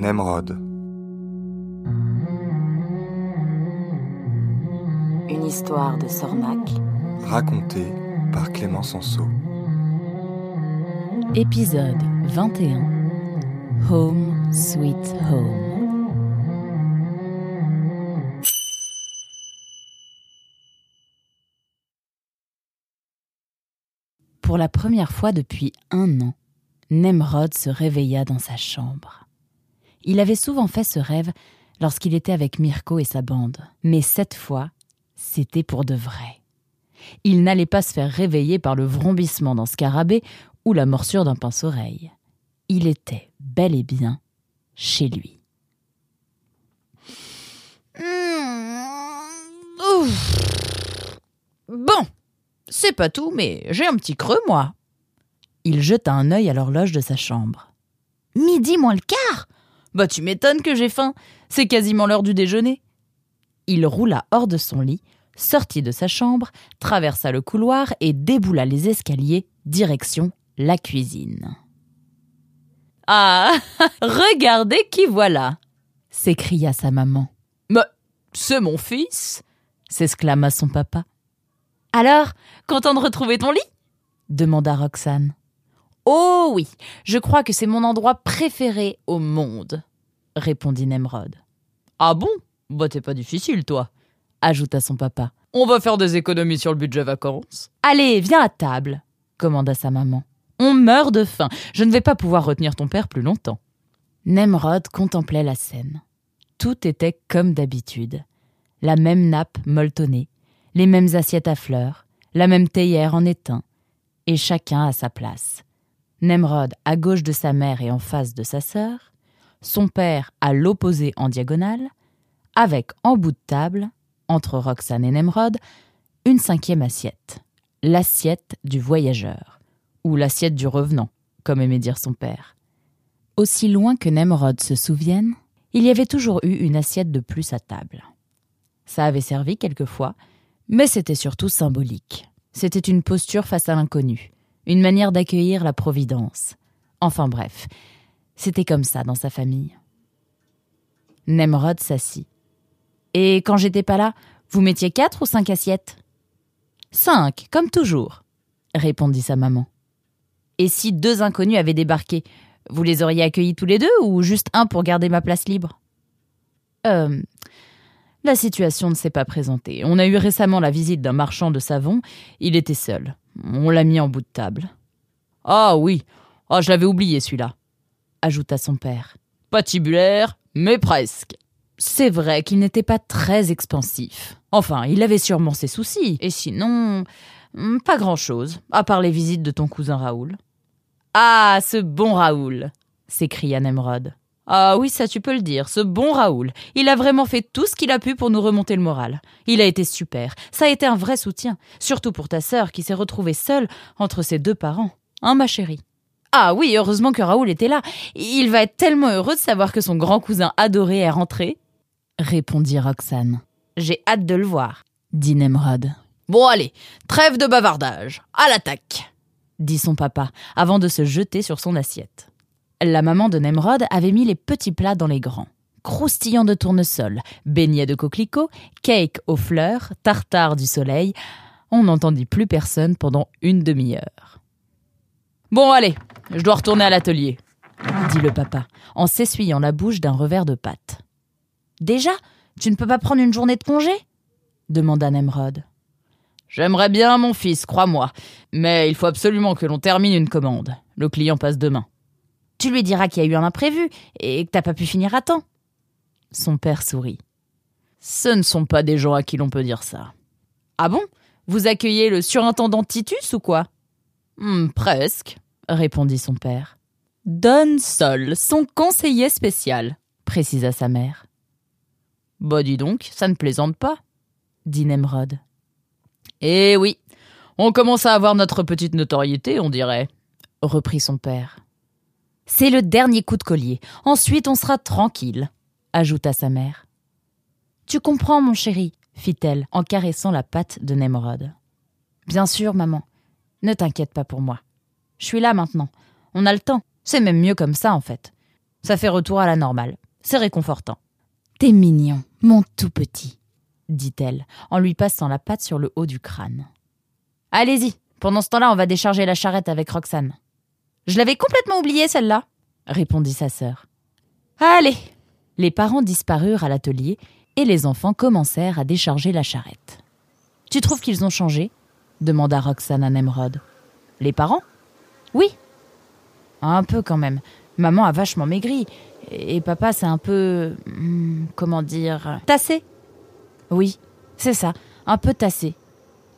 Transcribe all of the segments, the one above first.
Nemrod. Une histoire de Sornac. Racontée par Clément Sanso. Épisode 21 Home Sweet Home. Pour la première fois depuis un an, Nemrod se réveilla dans sa chambre. Il avait souvent fait ce rêve lorsqu'il était avec Mirko et sa bande, mais cette fois, c'était pour de vrai. Il n'allait pas se faire réveiller par le vrombissement d'un scarabée ou la morsure d'un pince-oreille. Il était bel et bien chez lui. Bon, c'est pas tout, mais j'ai un petit creux, moi. Il jeta un œil à l'horloge de sa chambre. Midi moins le quart Bah, tu m'étonnes que j'ai faim. C'est quasiment l'heure du déjeuner. Il roula hors de son lit, sortit de sa chambre, traversa le couloir et déboula les escaliers, direction la cuisine. Ah Regardez qui voilà s'écria sa maman. Mais c'est mon fils s'exclama son papa. Alors, content de retrouver ton lit? demanda Roxane. Oh oui, je crois que c'est mon endroit préféré au monde, répondit Nemrod. Ah bon? Bah t'es pas difficile, toi, ajouta son papa. On va faire des économies sur le budget vacances. Allez, viens à table, commanda sa maman. On meurt de faim. Je ne vais pas pouvoir retenir ton père plus longtemps. Nemrod contemplait la scène. Tout était comme d'habitude. La même nappe molletonnée, les mêmes assiettes à fleurs, la même théière en étain, et chacun à sa place. Nemrod à gauche de sa mère et en face de sa sœur, son père à l'opposé en diagonale, avec en bout de table, entre Roxane et Nemrod, une cinquième assiette, l'assiette du voyageur, ou l'assiette du revenant, comme aimait dire son père. Aussi loin que Nemrod se souvienne, il y avait toujours eu une assiette de plus à table. Ça avait servi quelquefois, mais c'était surtout symbolique. C'était une posture face à l'inconnu, une manière d'accueillir la providence. Enfin bref, c'était comme ça dans sa famille. Nemrod s'assit. Et quand j'étais pas là, vous mettiez quatre ou cinq assiettes? Cinq, comme toujours, répondit sa maman. Et si deux inconnus avaient débarqué, vous les auriez accueillis tous les deux ou juste un pour garder ma place libre? Euh. La situation ne s'est pas présentée. On a eu récemment la visite d'un marchand de savon. Il était seul. On l'a mis en bout de table. Ah oui, ah, je l'avais oublié celui-là, ajouta son père. Patibulaire, mais presque. C'est vrai qu'il n'était pas très expansif. Enfin, il avait sûrement ses soucis. Et sinon, hmm, pas grand-chose, à part les visites de ton cousin Raoul. Ah, ce bon Raoul s'écria Nemrod. Ah oui, ça tu peux le dire, ce bon Raoul. Il a vraiment fait tout ce qu'il a pu pour nous remonter le moral. Il a été super. Ça a été un vrai soutien. Surtout pour ta sœur qui s'est retrouvée seule entre ses deux parents. Hein, ma chérie? Ah oui, heureusement que Raoul était là. Il va être tellement heureux de savoir que son grand cousin adoré est rentré. Répondit Roxane. J'ai hâte de le voir, dit Nemrod. Bon allez, trêve de bavardage. À l'attaque dit son papa, avant de se jeter sur son assiette. La maman de Nemrod avait mis les petits plats dans les grands. Croustillant de tournesol, beignets de coquelicots, cake aux fleurs, tartare du soleil. On n'entendit plus personne pendant une demi-heure. Bon, allez, je dois retourner à l'atelier, dit le papa, en s'essuyant la bouche d'un revers de pâte. Déjà Tu ne peux pas prendre une journée de congé? demanda Nemrod. J'aimerais bien, mon fils, crois-moi, mais il faut absolument que l'on termine une commande. Le client passe demain. Tu lui diras qu'il y a eu un imprévu et que t'as pas pu finir à temps. Son père sourit. Ce ne sont pas des gens à qui l'on peut dire ça. Ah bon? Vous accueillez le surintendant Titus ou quoi? Hmm, Presque, répondit son père. Don Sol, son conseiller spécial, précisa sa mère. Bah dis donc, ça ne plaisante pas, dit Nemrod. Eh oui, on commence à avoir notre petite notoriété, on dirait, reprit son père. C'est le dernier coup de collier. Ensuite, on sera tranquille, ajouta sa mère. Tu comprends, mon chéri, fit-elle en caressant la patte de Nemrod. Bien sûr, maman. Ne t'inquiète pas pour moi. Je suis là maintenant. On a le temps. C'est même mieux comme ça, en fait. Ça fait retour à la normale. C'est réconfortant. T'es mignon, mon tout petit, dit-elle, en lui passant la patte sur le haut du crâne. Allez-y, pendant ce temps-là, on va décharger la charrette avec Roxane. Je l'avais complètement oubliée, celle-là, répondit sa sœur. Allez Les parents disparurent à l'atelier et les enfants commencèrent à décharger la charrette. Tu trouves qu'ils ont changé? Demanda Roxane à Nemrod. Les parents? Oui. Un peu quand même. Maman a vachement maigri. Et papa, c'est un peu. Hmm, comment dire Tassé Oui, c'est ça, un peu tassé.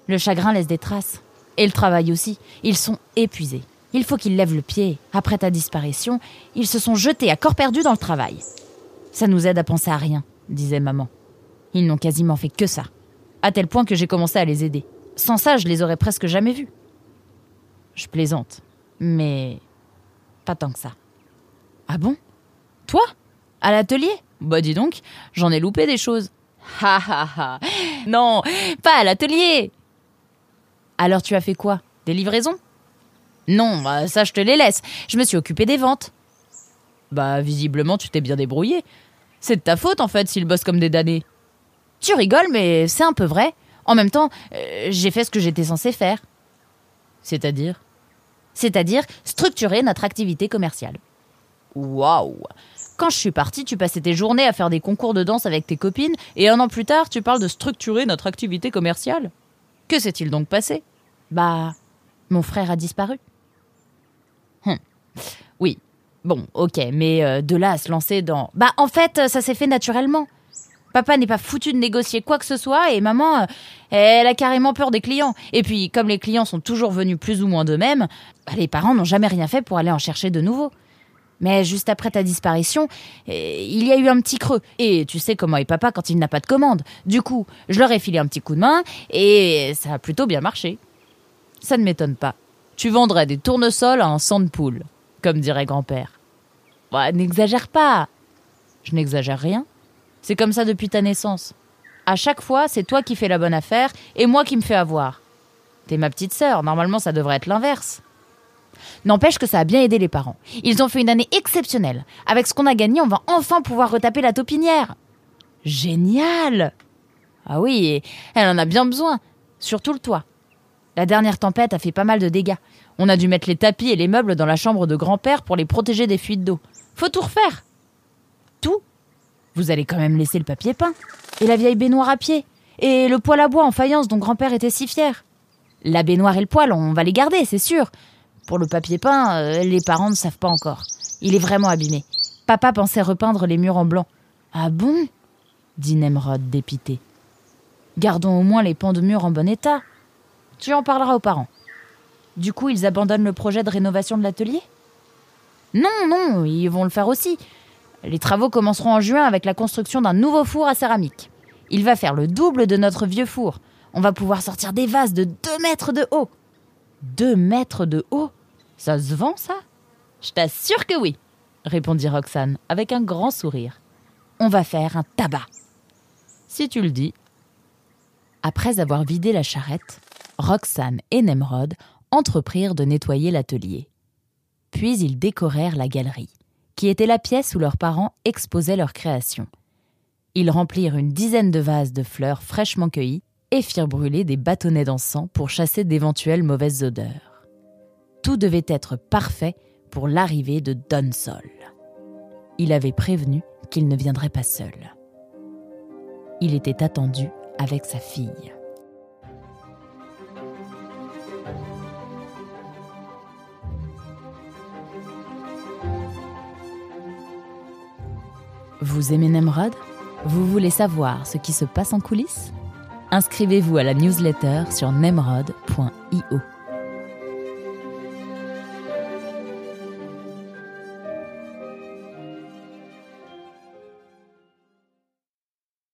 Le chagrin laisse des traces. Et le travail aussi. Ils sont épuisés. Il faut qu'ils lèvent le pied. Après ta disparition, ils se sont jetés à corps perdu dans le travail. Ça nous aide à penser à rien, disait maman. Ils n'ont quasiment fait que ça. À tel point que j'ai commencé à les aider. Sans ça, je les aurais presque jamais vus. Je plaisante. Mais pas tant que ça. Ah bon? Toi? À l'atelier? Bah dis donc, j'en ai loupé des choses. Ha ha ha Non, pas à l'atelier Alors tu as fait quoi? Des livraisons? Non, bah, ça je te les laisse. Je me suis occupé des ventes. Bah visiblement tu t'es bien débrouillé. C'est de ta faute en fait s'ils bossent comme des damnés. Tu rigoles, mais c'est un peu vrai. En même temps, euh, j'ai fait ce que j'étais censé faire. C'est-à-dire? C'est-à-dire structurer notre activité commerciale. Waouh Quand je suis partie, tu passais tes journées à faire des concours de danse avec tes copines, et un an plus tard, tu parles de structurer notre activité commerciale. Que s'est-il donc passé? Bah, mon frère a disparu. Hum. Oui. Bon, ok, mais euh, de là à se lancer dans... Bah, en fait, ça s'est fait naturellement. Papa n'est pas foutu de négocier quoi que ce soit et maman, euh, elle a carrément peur des clients. Et puis, comme les clients sont toujours venus plus ou moins d'eux-mêmes, bah, les parents n'ont jamais rien fait pour aller en chercher de nouveaux. Mais juste après ta disparition, eh, il y a eu un petit creux. Et tu sais comment est papa quand il n'a pas de commande. Du coup, je leur ai filé un petit coup de main et ça a plutôt bien marché. Ça ne m'étonne pas. Tu vendrais des tournesols à un sang de comme dirait grand-père. Bah, n'exagère pas. Je n'exagère rien. C'est comme ça depuis ta naissance. À chaque fois, c'est toi qui fais la bonne affaire et moi qui me fais avoir. T'es ma petite sœur, normalement ça devrait être l'inverse. N'empêche que ça a bien aidé les parents. Ils ont fait une année exceptionnelle. Avec ce qu'on a gagné, on va enfin pouvoir retaper la taupinière. Génial Ah oui, elle en a bien besoin. Surtout le toit. La dernière tempête a fait pas mal de dégâts. On a dû mettre les tapis et les meubles dans la chambre de grand-père pour les protéger des fuites d'eau. Faut tout refaire. Vous allez quand même laisser le papier peint. Et la vieille baignoire à pied. Et le poêle à bois en faïence dont grand-père était si fier. La baignoire et le poêle, on va les garder, c'est sûr. Pour le papier peint, euh, les parents ne savent pas encore. Il est vraiment abîmé. Papa pensait repeindre les murs en blanc. Ah bon? dit Nemrod dépité. Gardons au moins les pans de murs en bon état. Tu en parleras aux parents. Du coup, ils abandonnent le projet de rénovation de l'atelier? Non, non, ils vont le faire aussi. Les travaux commenceront en juin avec la construction d'un nouveau four à céramique. Il va faire le double de notre vieux four. On va pouvoir sortir des vases de 2 mètres de haut. 2 mètres de haut? Ça se vend, ça? Je t'assure que oui, répondit Roxane avec un grand sourire. On va faire un tabac. Si tu le dis. Après avoir vidé la charrette, Roxane et Nemrod entreprirent de nettoyer l'atelier. Puis ils décorèrent la galerie qui était la pièce où leurs parents exposaient leurs créations. Ils remplirent une dizaine de vases de fleurs fraîchement cueillies et firent brûler des bâtonnets d'encens pour chasser d'éventuelles mauvaises odeurs. Tout devait être parfait pour l'arrivée de Don Sol. Il avait prévenu qu'il ne viendrait pas seul. Il était attendu avec sa fille. Vous aimez Nemrod? Vous voulez savoir ce qui se passe en coulisses? Inscrivez-vous à la newsletter sur nemrod.io.